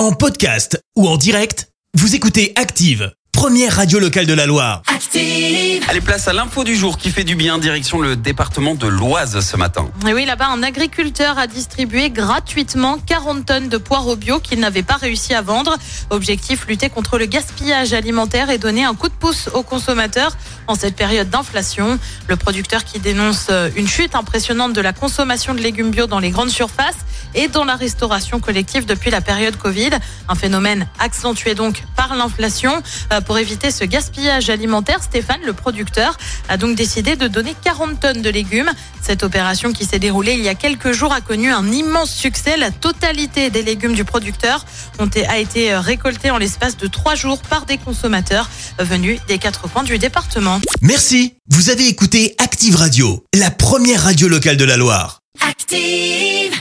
En podcast ou en direct, vous écoutez Active, première radio locale de la Loire. Active. Allez, place à l'info du jour qui fait du bien, direction le département de l'Oise ce matin. Et oui, là-bas, un agriculteur a distribué gratuitement 40 tonnes de poireaux bio qu'il n'avait pas réussi à vendre. Objectif, lutter contre le gaspillage alimentaire et donner un coup de pouce aux consommateurs en cette période d'inflation. Le producteur qui dénonce euh, une chute impressionnante de la consommation de légumes bio dans les grandes surfaces et dans la restauration collective depuis la période Covid. Un phénomène accentué donc par l'inflation. Euh, Pour éviter ce gaspillage alimentaire, Stéphane, le producteur, a donc décidé de donner 40 tonnes de légumes. Cette opération qui s'est déroulée il y a quelques jours a connu un immense succès. La totalité des légumes du producteur ont été- a été euh, récoltée en l'espace de trois jours par des consommateurs venus des quatre coins du département. Merci, vous avez écouté Active Radio, la première radio locale de la Loire. Active.